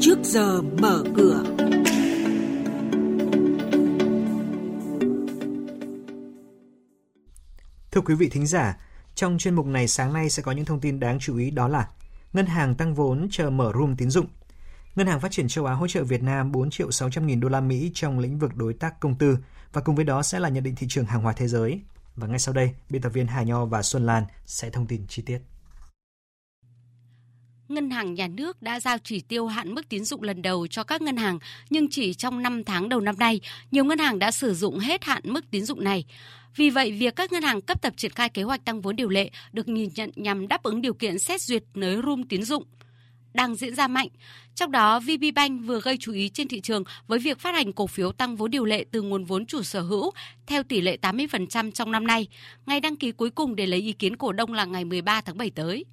trước giờ mở cửa. Thưa quý vị thính giả, trong chuyên mục này sáng nay sẽ có những thông tin đáng chú ý đó là Ngân hàng tăng vốn chờ mở room tín dụng. Ngân hàng Phát triển châu Á hỗ trợ Việt Nam 4 triệu 600 nghìn đô la Mỹ trong lĩnh vực đối tác công tư và cùng với đó sẽ là nhận định thị trường hàng hóa thế giới. Và ngay sau đây, biên tập viên Hà Nho và Xuân Lan sẽ thông tin chi tiết. Ngân hàng Nhà nước đã giao chỉ tiêu hạn mức tín dụng lần đầu cho các ngân hàng, nhưng chỉ trong 5 tháng đầu năm nay, nhiều ngân hàng đã sử dụng hết hạn mức tín dụng này. Vì vậy, việc các ngân hàng cấp tập triển khai kế hoạch tăng vốn điều lệ được nhìn nhận nhằm đáp ứng điều kiện xét duyệt nới room tín dụng đang diễn ra mạnh. Trong đó, VPBank vừa gây chú ý trên thị trường với việc phát hành cổ phiếu tăng vốn điều lệ từ nguồn vốn chủ sở hữu theo tỷ lệ 80% trong năm nay. Ngày đăng ký cuối cùng để lấy ý kiến cổ đông là ngày 13 tháng 7 tới.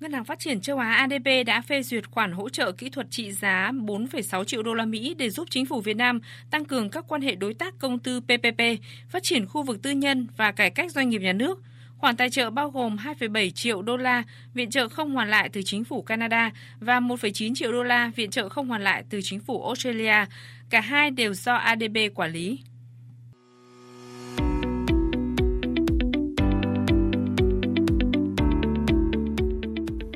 Ngân hàng Phát triển châu Á ADB đã phê duyệt khoản hỗ trợ kỹ thuật trị giá 4,6 triệu đô la Mỹ để giúp chính phủ Việt Nam tăng cường các quan hệ đối tác công tư PPP, phát triển khu vực tư nhân và cải cách doanh nghiệp nhà nước. Khoản tài trợ bao gồm 2,7 triệu đô la viện trợ không hoàn lại từ chính phủ Canada và 1,9 triệu đô la viện trợ không hoàn lại từ chính phủ Australia. Cả hai đều do ADB quản lý.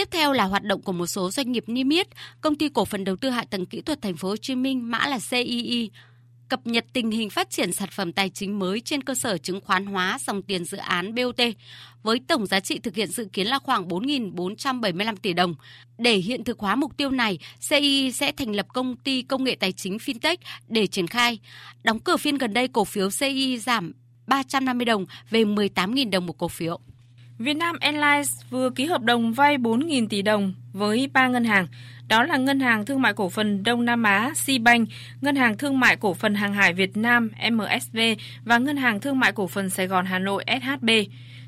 Tiếp theo là hoạt động của một số doanh nghiệp niêm yết, công ty cổ phần đầu tư hạ tầng kỹ thuật thành phố Hồ Chí Minh mã là CII cập nhật tình hình phát triển sản phẩm tài chính mới trên cơ sở chứng khoán hóa dòng tiền dự án BOT với tổng giá trị thực hiện dự kiến là khoảng 4.475 tỷ đồng. Để hiện thực hóa mục tiêu này, CI sẽ thành lập công ty công nghệ tài chính fintech để triển khai. Đóng cửa phiên gần đây, cổ phiếu CI giảm 350 đồng về 18.000 đồng một cổ phiếu. Vietnam Airlines vừa ký hợp đồng vay 4.000 tỷ đồng với ba ngân hàng, đó là Ngân hàng Thương mại Cổ phần Đông Nam Á Sibank, Ngân hàng Thương mại Cổ phần Hàng hải Việt Nam MSV và Ngân hàng Thương mại Cổ phần Sài Gòn Hà Nội SHB.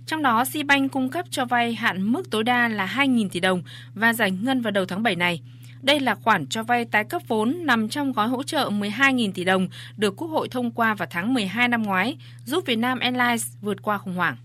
Trong đó, Sibank cung cấp cho vay hạn mức tối đa là 2.000 tỷ đồng và giải ngân vào đầu tháng 7 này. Đây là khoản cho vay tái cấp vốn nằm trong gói hỗ trợ 12.000 tỷ đồng được Quốc hội thông qua vào tháng 12 năm ngoái, giúp Vietnam Airlines vượt qua khủng hoảng.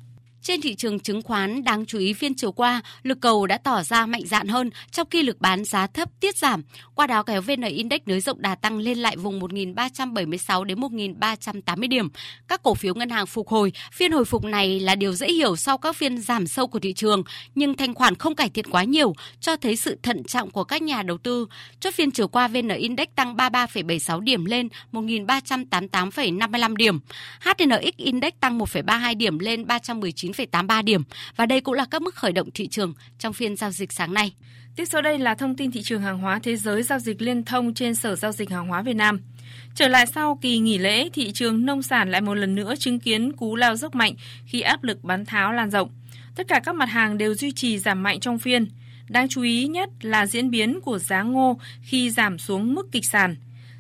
Trên thị trường chứng khoán, đáng chú ý phiên chiều qua, lực cầu đã tỏ ra mạnh dạn hơn trong khi lực bán giá thấp tiết giảm. Qua đó kéo VN Index nới rộng đà tăng lên lại vùng 1.376 đến 1.380 điểm. Các cổ phiếu ngân hàng phục hồi, phiên hồi phục này là điều dễ hiểu sau các phiên giảm sâu của thị trường, nhưng thanh khoản không cải thiện quá nhiều, cho thấy sự thận trọng của các nhà đầu tư. Chốt phiên chiều qua VN Index tăng 33,76 điểm lên 1.388,55 điểm. HNX Index tăng 1,32 điểm lên 319 9,83 điểm và đây cũng là các mức khởi động thị trường trong phiên giao dịch sáng nay. Tiếp sau đây là thông tin thị trường hàng hóa thế giới giao dịch liên thông trên Sở Giao dịch Hàng hóa Việt Nam. Trở lại sau kỳ nghỉ lễ, thị trường nông sản lại một lần nữa chứng kiến cú lao dốc mạnh khi áp lực bán tháo lan rộng. Tất cả các mặt hàng đều duy trì giảm mạnh trong phiên. Đáng chú ý nhất là diễn biến của giá ngô khi giảm xuống mức kịch sàn.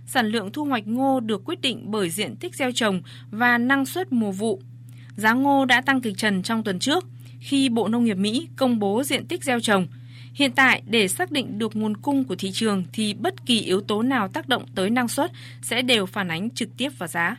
Sản lượng thu hoạch ngô được quyết định bởi diện tích gieo trồng và năng suất mùa vụ giá ngô đã tăng kịch trần trong tuần trước khi Bộ Nông nghiệp Mỹ công bố diện tích gieo trồng. Hiện tại, để xác định được nguồn cung của thị trường thì bất kỳ yếu tố nào tác động tới năng suất sẽ đều phản ánh trực tiếp vào giá.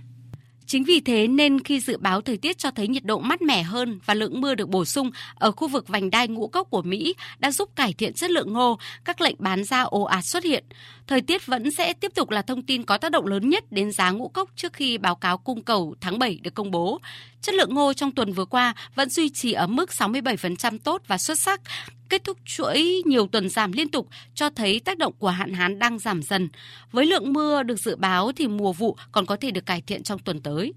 Chính vì thế nên khi dự báo thời tiết cho thấy nhiệt độ mát mẻ hơn và lượng mưa được bổ sung ở khu vực vành đai ngũ cốc của Mỹ đã giúp cải thiện chất lượng ngô, các lệnh bán ra ồ ạt xuất hiện. Thời tiết vẫn sẽ tiếp tục là thông tin có tác động lớn nhất đến giá ngũ cốc trước khi báo cáo cung cầu tháng 7 được công bố. Chất lượng ngô trong tuần vừa qua vẫn duy trì ở mức 67% tốt và xuất sắc, kết thúc chuỗi nhiều tuần giảm liên tục cho thấy tác động của hạn hán đang giảm dần. Với lượng mưa được dự báo thì mùa vụ còn có thể được cải thiện trong tuần tới.